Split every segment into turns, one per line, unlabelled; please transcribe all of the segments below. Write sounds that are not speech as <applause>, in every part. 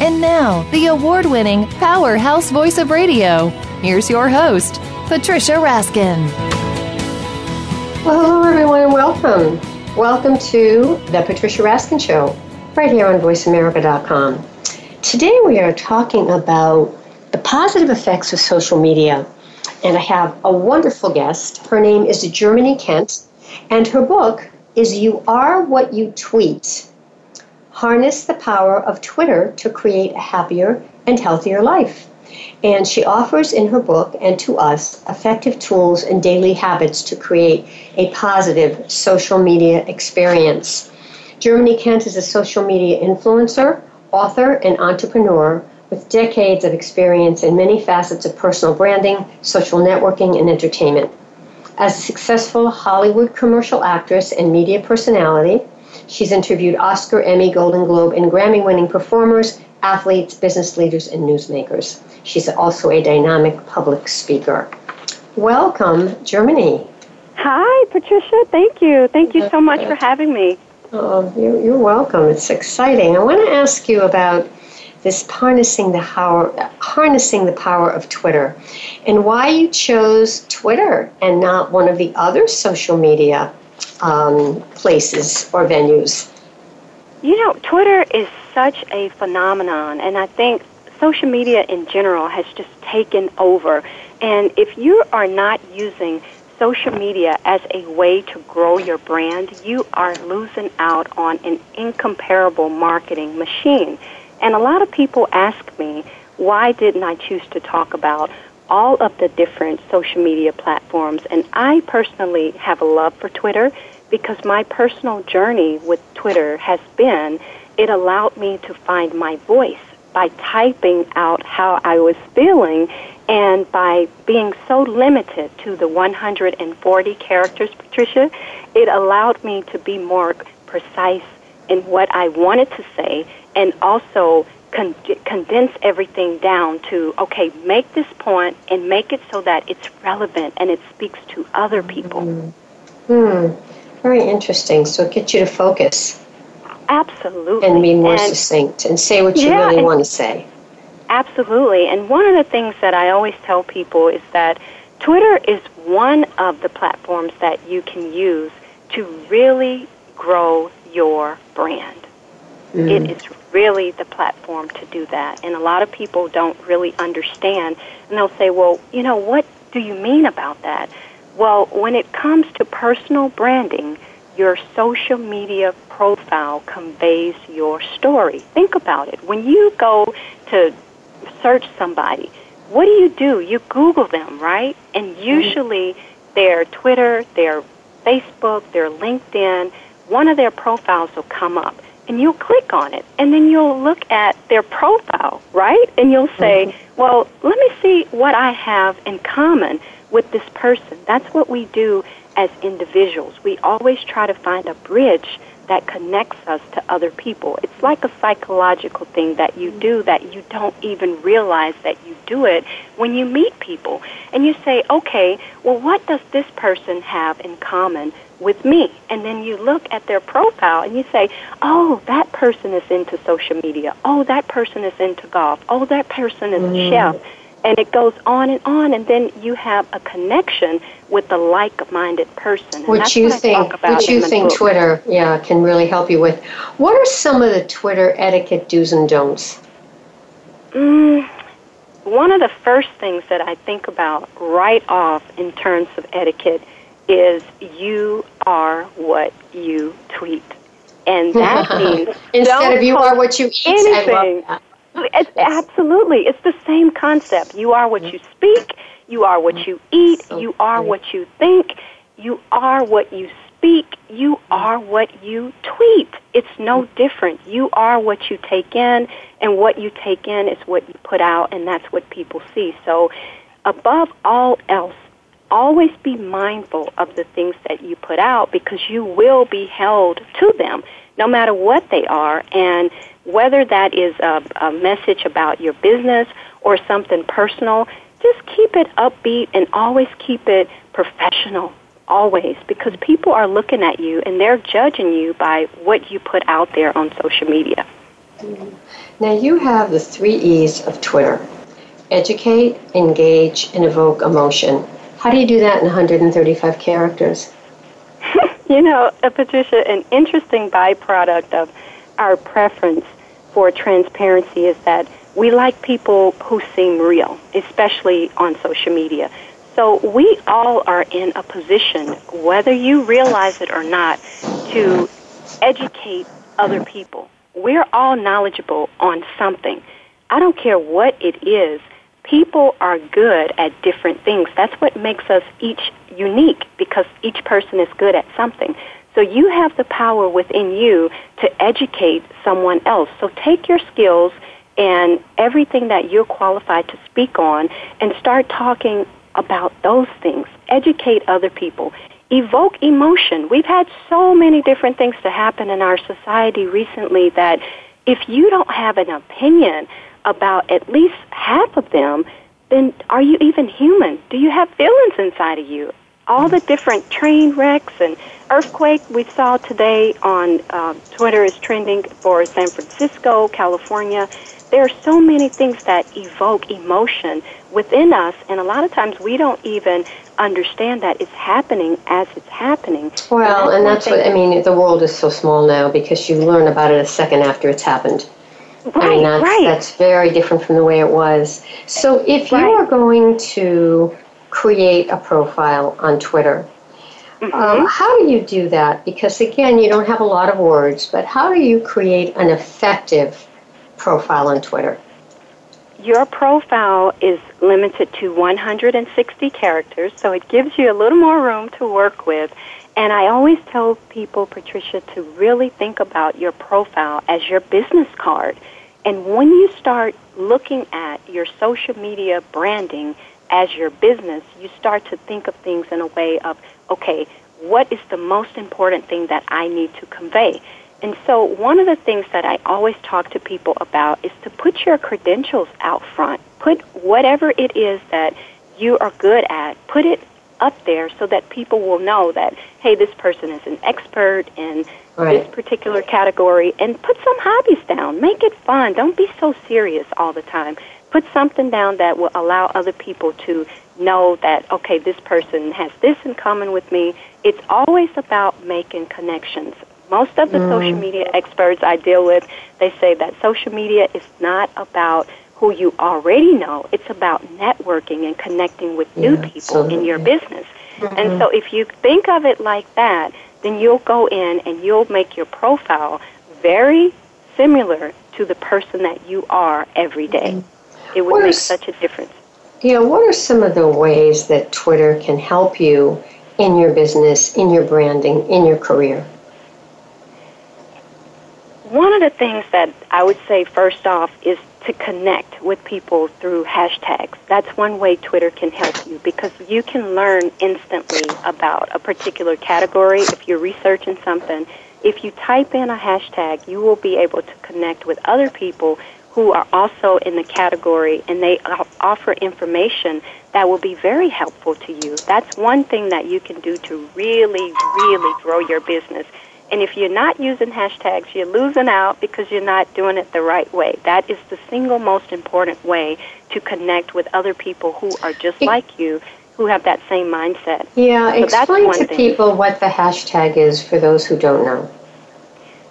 And now, the award winning powerhouse voice of radio. Here's your host, Patricia Raskin.
Well, hello, everyone, and welcome. Welcome to the Patricia Raskin Show, right here on VoiceAmerica.com. Today, we are talking about the positive effects of social media and I have a wonderful guest. Her name is Germany Kent, and her book is You Are What You Tweet Harness the Power of Twitter to Create a Happier and Healthier Life. And she offers in her book and to us effective tools and daily habits to create a positive social media experience. Germany Kent is a social media influencer, author, and entrepreneur with decades of experience in many facets of personal branding, social networking, and entertainment. As a successful Hollywood commercial actress and media personality, she's interviewed Oscar, Emmy, Golden Globe, and Grammy winning performers, athletes, business leaders, and newsmakers. She's also a dynamic public speaker. Welcome, Germany.
Hi, Patricia. Thank you. Thank you so much for having me.
Oh, you're, you're welcome. It's exciting. I want to ask you about this harnessing the power harnessing the power of Twitter and why you chose Twitter and not one of the other social media um, places or venues.
You know, Twitter is such a phenomenon, and I think social media in general has just taken over. And if you are not using social media as a way to grow your brand, you are losing out on an incomparable marketing machine. And a lot of people ask me, why didn't I choose to talk about all of the different social media platforms? And I personally have a love for Twitter because my personal journey with Twitter has been it allowed me to find my voice by typing out how I was feeling and by being so limited to the 140 characters, Patricia, it allowed me to be more precise in what I wanted to say and also con- condense everything down to okay, make this point and make it so that it's relevant and it speaks to other people.
Hmm. Very interesting. So it gets you to focus.
Absolutely.
And be more and, succinct and say what you
yeah,
really want to say.
Absolutely. And one of the things that I always tell people is that Twitter is one of the platforms that you can use to really grow your brand. Mm. It is really the platform to do that. And a lot of people don't really understand. And they'll say, well, you know, what do you mean about that? Well, when it comes to personal branding, your social media profile conveys your story. Think about it. When you go to search somebody, what do you do? You Google them, right? And mm-hmm. usually their Twitter, their Facebook, their LinkedIn, one of their profiles will come up and you'll click on it and then you'll look at their profile, right? And you'll say, mm-hmm. well, let me see what I have in common with this person. That's what we do as individuals. We always try to find a bridge that connects us to other people. It's like a psychological thing that you do that you don't even realize that you do it when you meet people. And you say, okay, well, what does this person have in common with me. And then you look at their profile and you say, oh, that person is into social media. Oh, that person is into golf. Oh, that person is mm. a chef. And it goes on and on, and then you have a connection with the like-minded person.
which you think, which you think book. Twitter, yeah, can really help you with. What are some of the Twitter etiquette do's and don'ts?
Mm, one of the first things that I think about right off in terms of etiquette is you are what you tweet. And that means
instead of you are what you eat.
Anything. It's, absolutely. It's the same concept. You are what you speak, you are what you eat, you are what you think, you are what you speak, you are what you tweet. It's no different. You are what you take in, and what you take in is what you put out, and that's what people see. So, above all else, always be mindful of the things that you put out because you will be held to them no matter what they are. And whether that is a, a message about your business or something personal, just keep it upbeat and always keep it professional always because people are looking at you and they're judging you by what you put out there on social media.
Now, you have the three E's of Twitter educate, engage, and evoke emotion. How do you do that in 135 characters? <laughs>
you know, uh, Patricia, an interesting byproduct of our preference for transparency is that we like people who seem real, especially on social media. So we all are in a position, whether you realize it or not, to educate other people. We're all knowledgeable on something. I don't care what it is. People are good at different things. That's what makes us each unique because each person is good at something. So you have the power within you to educate someone else. So take your skills and everything that you're qualified to speak on and start talking about those things. Educate other people. Evoke emotion. We've had so many different things to happen in our society recently that if you don't have an opinion about at least half of them, then are you even human? Do you have feelings inside of you? All the different train wrecks and earthquake we saw today on uh, Twitter is trending for San Francisco, California. There are so many things that evoke emotion within us, and a lot of times we don't even understand that it's happening as it's happening.
Well, and that's, and that's what I mean. The world is so small now because you learn about it a second after it's happened.
Right, I mean,
that's,
right.
that's very different from the way it was. So, if you are going to create a profile on Twitter,
mm-hmm.
um, how do you do that? Because again, you don't have a lot of words, but how do you create an effective profile on Twitter?
Your profile is limited to 160 characters, so it gives you a little more room to work with. And I always tell people, Patricia, to really think about your profile as your business card. And when you start looking at your social media branding as your business, you start to think of things in a way of, okay, what is the most important thing that I need to convey? And so, one of the things that I always talk to people about is to put your credentials out front. Put whatever it is that you are good at, put it up there so that people will know that, hey, this person is an expert in right. this particular category. And put some hobbies down. Make it fun. Don't be so serious all the time. Put something down that will allow other people to know that, okay, this person has this in common with me. It's always about making connections. Most of the mm. social media experts I deal with, they say that social media is not about who you already know. It's about networking and connecting with new people in your business. Mm-hmm. And so if you think of it like that, then you'll go in and you'll make your profile very similar to the person that you are every day. Mm-hmm. It would what make such a difference.
You know, what are some of the ways that Twitter can help you in your business, in your branding, in your career?
One of the things that I would say first off is to connect with people through hashtags. That's one way Twitter can help you because you can learn instantly about a particular category if you're researching something. If you type in a hashtag, you will be able to connect with other people who are also in the category and they offer information that will be very helpful to you. That's one thing that you can do to really, really grow your business and if you're not using hashtags, you're losing out because you're not doing it the right way. That is the single most important way to connect with other people who are just like you, who have that same mindset.
Yeah,
so
explain to thing. people what the hashtag is for those who don't know.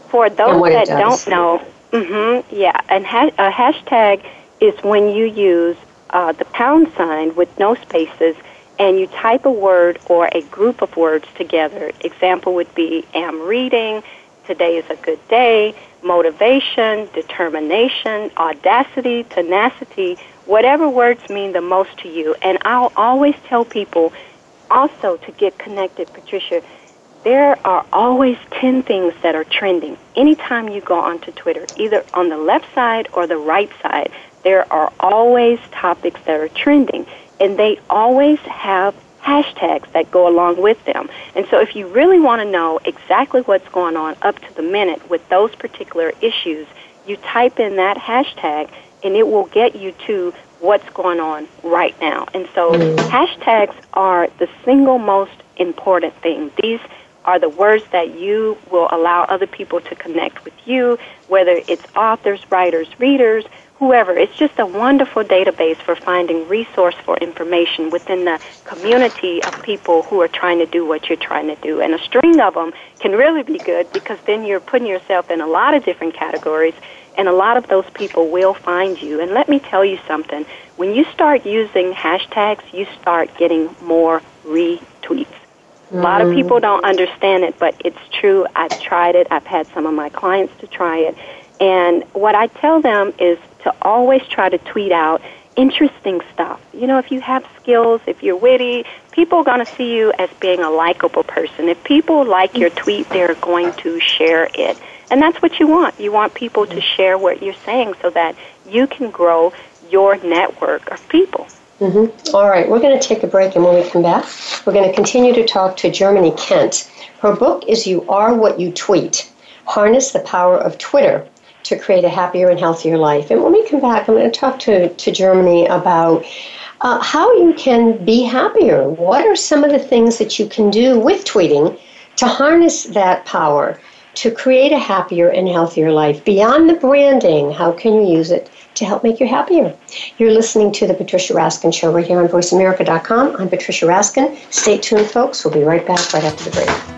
For those that don't know, mm-hmm, yeah, and ha- a hashtag is when you use uh, the pound sign with no spaces and you type a word or a group of words together. Example would be am reading, today is a good day, motivation, determination, audacity, tenacity, whatever words mean the most to you. And I'll always tell people also to get connected, Patricia. There are always 10 things that are trending. Anytime you go onto Twitter, either on the left side or the right side, there are always topics that are trending. And they always have hashtags that go along with them. And so if you really want to know exactly what's going on up to the minute with those particular issues, you type in that hashtag and it will get you to what's going on right now. And so hashtags are the single most important thing. These are the words that you will allow other people to connect with you, whether it's authors, writers, readers, whoever. It's just a wonderful database for finding resourceful information within the community of people who are trying to do what you're trying to do. And a string of them can really be good because then you're putting yourself in a lot of different categories and a lot of those people will find you. And let me tell you something. When you start using hashtags, you start getting more retweets. A lot of people don't understand it, but it's true. I've tried it. I've had some of my clients to try it. And what I tell them is to always try to tweet out interesting stuff. You know, if you have skills, if you're witty, people are going to see you as being a likable person. If people like your tweet, they're going to share it. And that's what you want. You want people to share what you're saying so that you can grow your network of people.
Mm-hmm. All right, we're going to take a break, and when we come back, we're going to continue to talk to Germany Kent. Her book is You Are What You Tweet Harness the Power of Twitter to Create a Happier and Healthier Life. And when we come back, I'm going to talk to, to Germany about uh, how you can be happier. What are some of the things that you can do with tweeting to harness that power? to create a happier and healthier life. Beyond the branding, how can you use it to help make you happier? You're listening to The Patricia Raskin Show right here on VoiceAmerica.com. I'm Patricia Raskin. Stay tuned, folks. We'll be right back right after the break.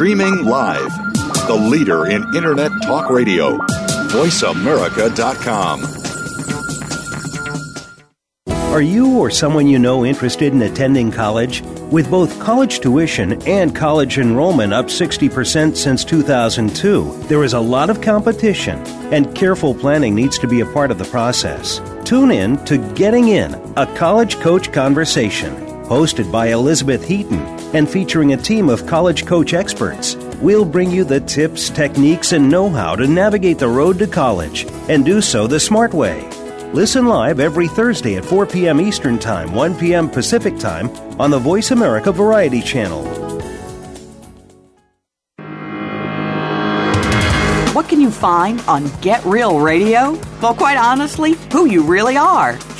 Streaming live, the leader in Internet Talk Radio, VoiceAmerica.com.
Are you or someone you know interested in attending college? With both college tuition and college enrollment up 60% since 2002, there is a lot of competition, and careful planning needs to be a part of the process. Tune in to Getting In, a college coach conversation, hosted by Elizabeth Heaton and featuring a team of college coach experts. We'll bring you the tips, techniques, and know how to navigate the road to college and do so the smart way. Listen live every Thursday at 4 p.m. Eastern Time, 1 p.m. Pacific Time on the Voice America Variety Channel.
What can you find on Get Real Radio? Well, quite honestly, who you really are.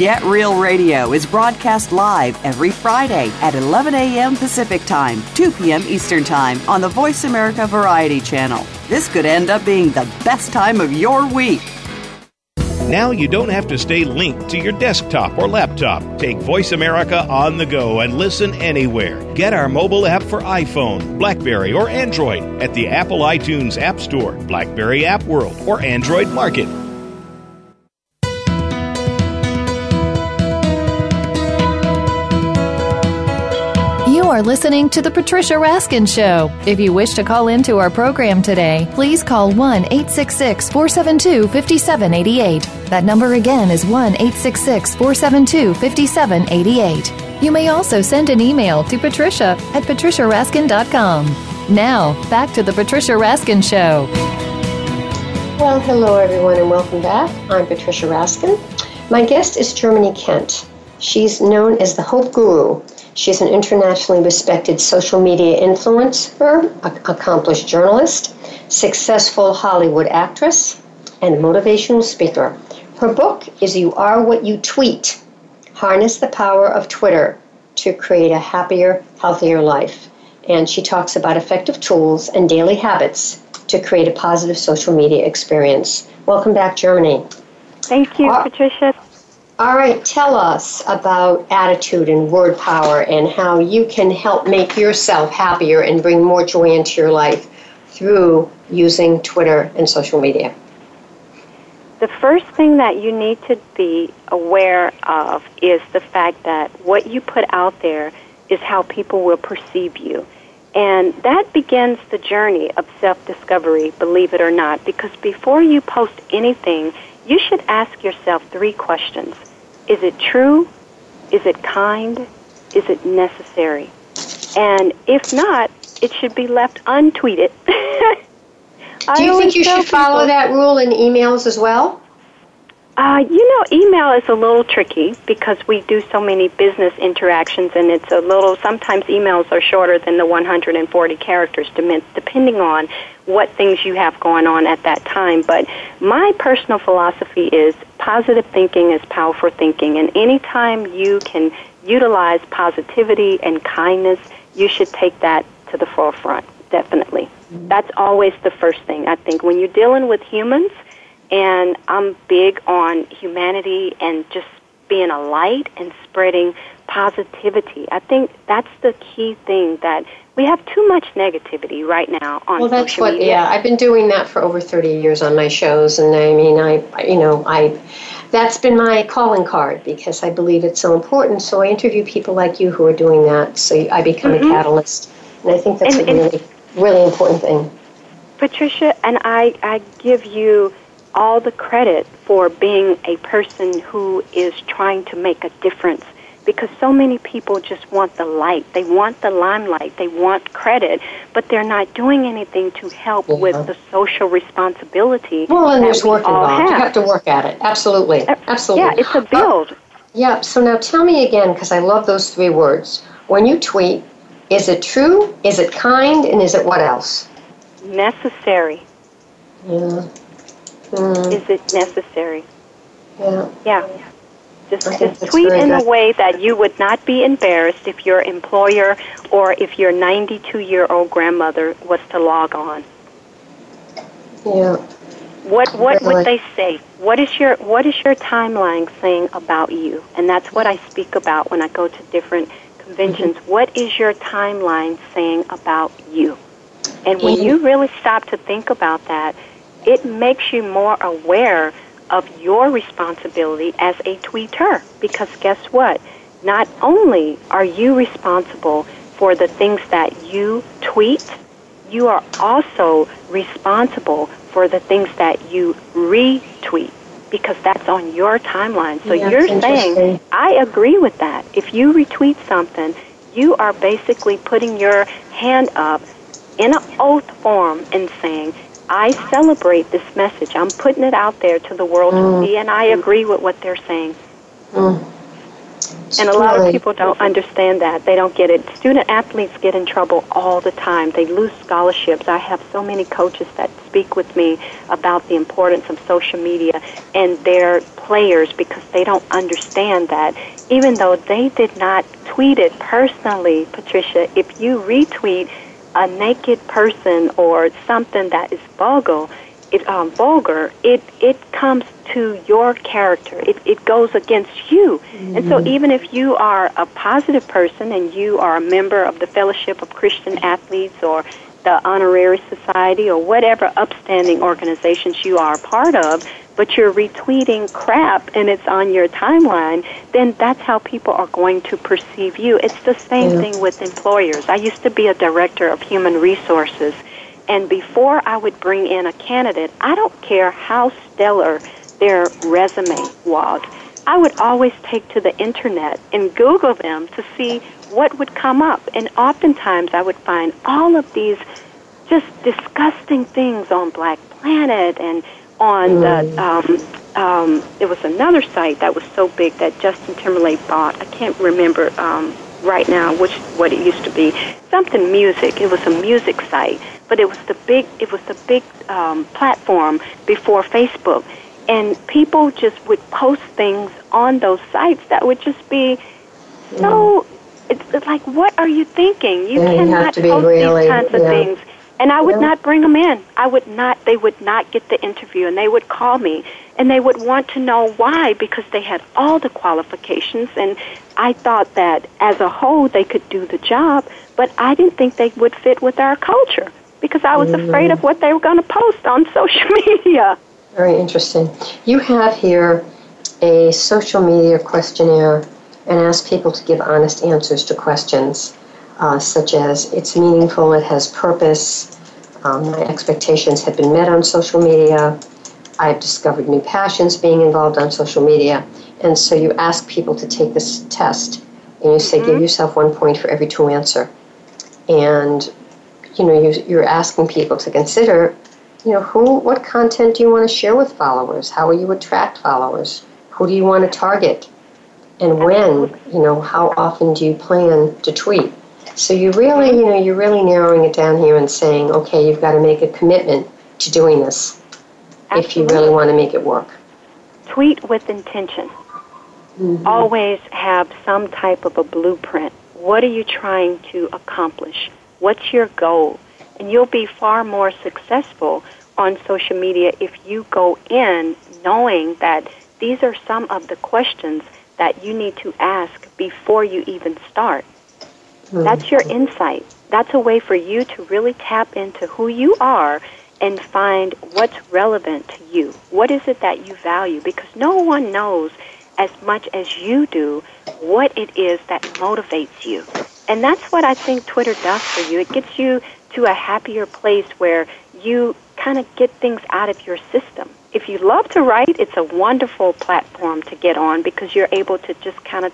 Get Real Radio is broadcast live every Friday at 11 a.m. Pacific Time, 2 p.m. Eastern Time on the Voice America Variety Channel. This could end up being the best time of your week.
Now you don't have to stay linked to your desktop or laptop. Take Voice America on the go and listen anywhere. Get our mobile app for iPhone, Blackberry, or Android at the Apple iTunes App Store, Blackberry App World, or Android Market.
Are listening to The Patricia Raskin Show. If you wish to call into our program today, please call 1 866 472 5788. That number again is 1 866 472 5788. You may also send an email to patricia at patriciaraskin.com. Now, back to The Patricia Raskin Show.
Well, hello everyone, and welcome back. I'm Patricia Raskin. My guest is Germany Kent. She's known as the Hope Guru She's an internationally respected social media influencer, accomplished journalist, successful Hollywood actress, and motivational speaker. Her book is You Are What You Tweet Harness the Power of Twitter to Create a Happier, Healthier Life. And she talks about effective tools and daily habits to create a positive social media experience. Welcome back, Germany.
Thank you,
Uh,
Patricia.
All right, tell us about attitude and word power and how you can help make yourself happier and bring more joy into your life through using Twitter and social media.
The first thing that you need to be aware of is the fact that what you put out there is how people will perceive you. And that begins the journey of self discovery, believe it or not, because before you post anything, you should ask yourself three questions Is it true? Is it kind? Is it necessary? And if not, it should be left untweeted. <laughs>
Do you think you should follow that rule in emails as well?
Uh, you know, email is a little tricky because we do so many business interactions, and it's a little. Sometimes emails are shorter than the 140 characters, depending on what things you have going on at that time. But my personal philosophy is positive thinking is powerful thinking, and anytime you can utilize positivity and kindness, you should take that to the forefront. Definitely, that's always the first thing. I think when you're dealing with humans and I'm big on humanity and just being a light and spreading positivity. I think that's the key thing that we have too much negativity right now on
well, that's
social
what,
media.
Yeah, I've been doing that for over 30 years on my shows, and I mean, I, you know, I, that's been my calling card because I believe it's so important. So I interview people like you who are doing that, so I become
mm-hmm.
a catalyst, and I think that's
and,
a really, really important thing.
Patricia, and I, I give you all the credit for being a person who is trying to make a difference because so many people just want the light. They want the limelight. They want credit, but they're not doing anything to help yeah. with the social responsibility.
Well, and there's
we
work involved.
Have.
You have to work at it. Absolutely. Absolutely.
Yeah, it's a build.
Uh, yeah, so now tell me again, because I love those three words. When you tweet, is it true? Is it kind? And is it what else?
Necessary.
Yeah.
Mm. Is it necessary?
Yeah.
Yeah. Just, just tweet in
good.
a way that you would not be embarrassed if your employer or if your 92 year old grandmother was to log on.
Yeah.
What what
really.
would they say? What is your what is your timeline saying about you? And that's what I speak about when I go to different conventions.
Mm-hmm.
What is your timeline saying about you? And when
Mhm.
you really stop to think about that, it makes you more aware of your responsibility as a tweeter. Because guess what? Not only are you responsible for the things that you tweet, you are also responsible for the things that you retweet because that's on your timeline. So
Yeah,
you're saying. I agree with that. If you retweet something, you are basically putting your hand up in an oath form and saying, I celebrate this message. I'm putting it out there to the world
Mm.
to see, and I agree with what they're saying.
Mm.
And a lot of people don't understand that. They don't get it. Student athletes get in trouble all the time. They lose scholarships. I have so many coaches that speak with me about the importance of social media and their players because they don't understand that even though they did not tweet it personally, Patricia, if you retweet a naked person or something that is vulgar, it um, vulgar, it it comes to your character. It it goes against you. And so even if you are a positive person and you are a member of the Fellowship of Christian Athletes or the Honorary Society or whatever upstanding organizations you are a part of, but you're retweeting crap and it's on your timeline, then that's how people are going to perceive you. It's the same
Yeah.
thing with employers. I used to be a director of human resources, and before I would bring in a candidate, I don't care how stellar their resume was. I would always take to the internet and Google them to see what would come up. And oftentimes I would find all of these just disgusting things on Black Planet and on the um, um, it was another site that was so big that Justin Timberlake bought. I can't remember um, right now which what it used to be. Something music. It was a music site, but it was the big it was the big um, platform before Facebook, and people just would post things on those sites that would just be so. It's, it's like, what are you thinking? You
Yeah,
cannot
to be
post
really-
these kinds of
yeah.
things And I would
Yeah.
not bring them in. I would not, they would not get the interview and they would call me and they would want to know why because they had all the qualifications and I thought that as a whole they could do the job, but I didn't think they would fit with our culture because I was afraid of mm. what they were going to post on <laughs> social media.
Very interesting. You have here a social media questionnaire and ask people to give honest answers to questions uh, such as it's meaningful, it has purpose, um, my expectations have been met on social media, I've discovered new passions being involved on social media. And so you ask people to take this test and you say give yourself one point for every true answer. And you know, you, you're asking people to consider you know, who, what content do you want to share with followers? How will you attract followers? Who do you want to target? And when, you know, how often do you plan to tweet? So you really, you know, you're really narrowing it down here and saying, okay, you've got to make a commitment to doing this if you really want to make it work.
Tweet with intention. Mm-hmm. Always have some type of a blueprint. What are you trying to accomplish? What's your goal? And you'll be far more successful on social media if you go in knowing that these are some of the questions that you need to ask before you even start. That's your insight. That's a way for you to really tap into who you are and find what's relevant to you. What is it that you value? Because no one knows as much as you do what it is that motivates you. And that's what I think Twitter does for you. It gets you to a happier place where you kind of get things out of your system. If you love to write, it's a wonderful platform to get on because you're able to just kind of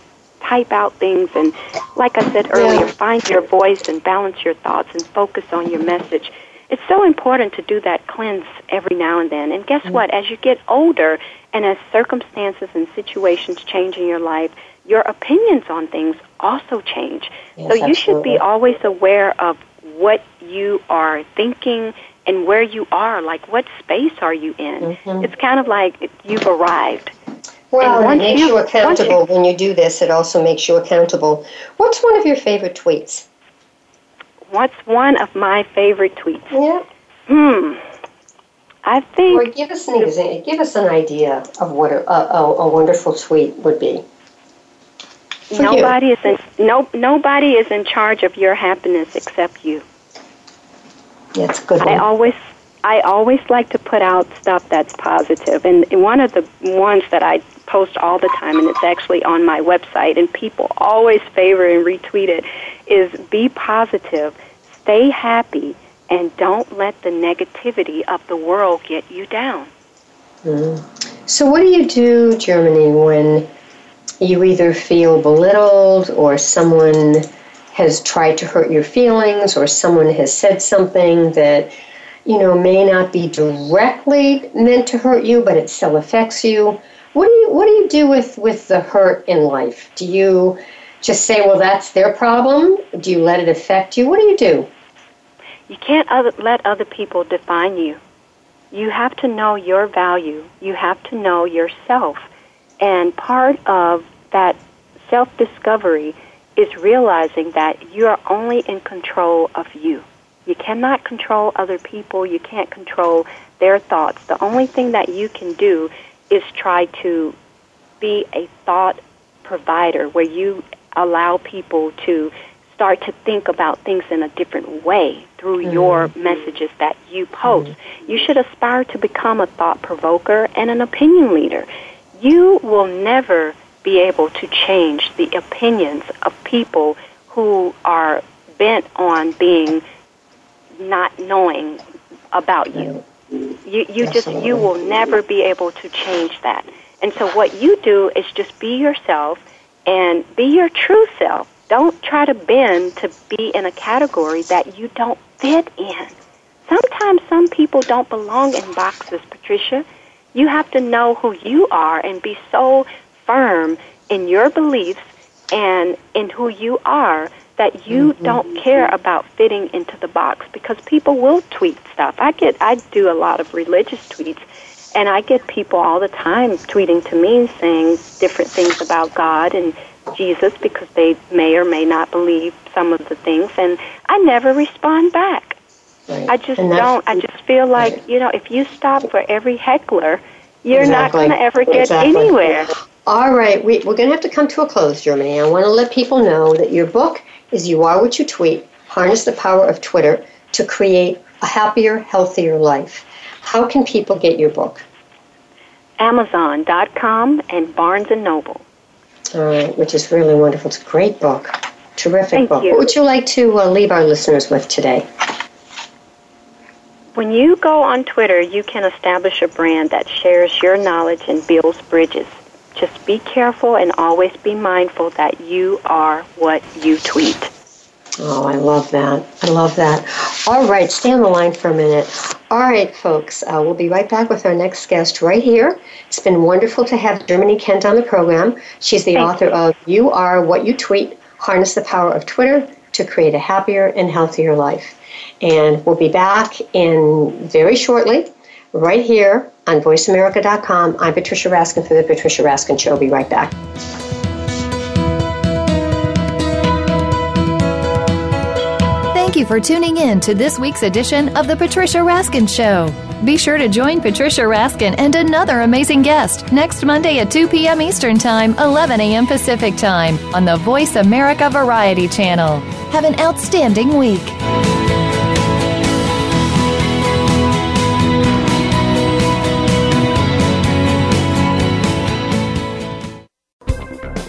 type out things and, like I said earlier, find your voice and balance your thoughts and focus on your message. It's so important to do that cleanse every now and then. And guess mm-hmm. what? As you get older and as circumstances and situations change in your life, your opinions on things also change.
Yes,
so you should be always aware of what you are thinking and where you are. Like, what space are you in? Mm-hmm. It's kind of like you've arrived.
Well, it makes
you-
you
once you-
accountable when you do this. It also makes you accountable. What's one of your favorite tweets?
What's one of my favorite tweets?
Yeah.
Hmm. I think.
Or give us an exa- give us an idea of what a, a, a wonderful tweet would be. For you.
nobody is in no nobody is in charge of your happiness except you.
That's good
I always I always like to put out stuff that's positive, and one of the ones that I post all the time, and it's actually on my website, and people always favor and retweet it, is be positive, stay happy, and don't let the negativity of the world get you down. Mm-hmm.
So, what do you do, Germany, when you either feel belittled or someone has tried to hurt your feelings or someone has said something that, you know, may not be directly meant to hurt you, but it still affects you? What do you what do you do with, with the hurt in life? Do you just say, well, that's their problem? Do you let it affect you? What do you do?
You can't other, let other people define you. You have to know your value. You have to know yourself. And part of that self discovery is realizing that you are only in control of you. You cannot control other people. You can't control their thoughts. The only thing that you can do is try to be a thought provider where you allow people to start to think about things in a different way through mm-hmm. your messages that you post. Mm-hmm. You should aspire to become a thought provoker and an opinion leader. You will never be able to change the opinions of people who are bent on being not knowing about you. You you just you will never be able to change that. And so what you do is just be yourself and be your true self. Don't try to bend to be in a category that you don't fit in. Sometimes some people don't belong in boxes, Patricia. You have to know who you are and be so firm in your beliefs and in who you are that you mm-hmm. don't care about fitting into the box because people will tweet stuff. I get I do a lot of religious tweets and I get people all the time tweeting to me saying different things about God and Jesus because they may or may not believe some of the things and I never respond back.
Right.
I just don't. I just feel like
Right.
you know, if you stop for every heckler, you're not going to ever get
Exactly.
anywhere.
All right, we, we're going to have to come to a close, Germany. I want to let people know that your book is You Are What You Tweet Harness the Power of Twitter to Create a Happier, Healthier Life. How can people get your book?
Amazon.com and Barnes and Noble.
All right, which is really wonderful. It's a great book. Terrific
Thank
book.
you.
What would you like to uh, leave our listeners with today?
When you go on Twitter, you can establish a brand that shares your knowledge and builds bridges. Just be careful and always be mindful that you are what you tweet.
Oh, I love that. I love that. All right, stay on the line for a minute. All right, folks, uh, we'll be right back with our next guest right here. It's been wonderful to have Germany Kent on the program. She's the
Thank
author of You Are What You Tweet Harness the Power of Twitter to Create a Happier and Healthier Life. And we'll be back in very shortly, right here on VoiceAmerica.com. I'm Patricia Raskin for The Patricia Raskin Show. Be right back.
Thank you for tuning in to this week's edition of The Patricia Raskin Show. Be sure to join Patricia Raskin and another amazing guest next Monday at 2 p.m. Eastern Time, 11 a.m. Pacific Time on the Voice America Variety Channel. Have an outstanding week.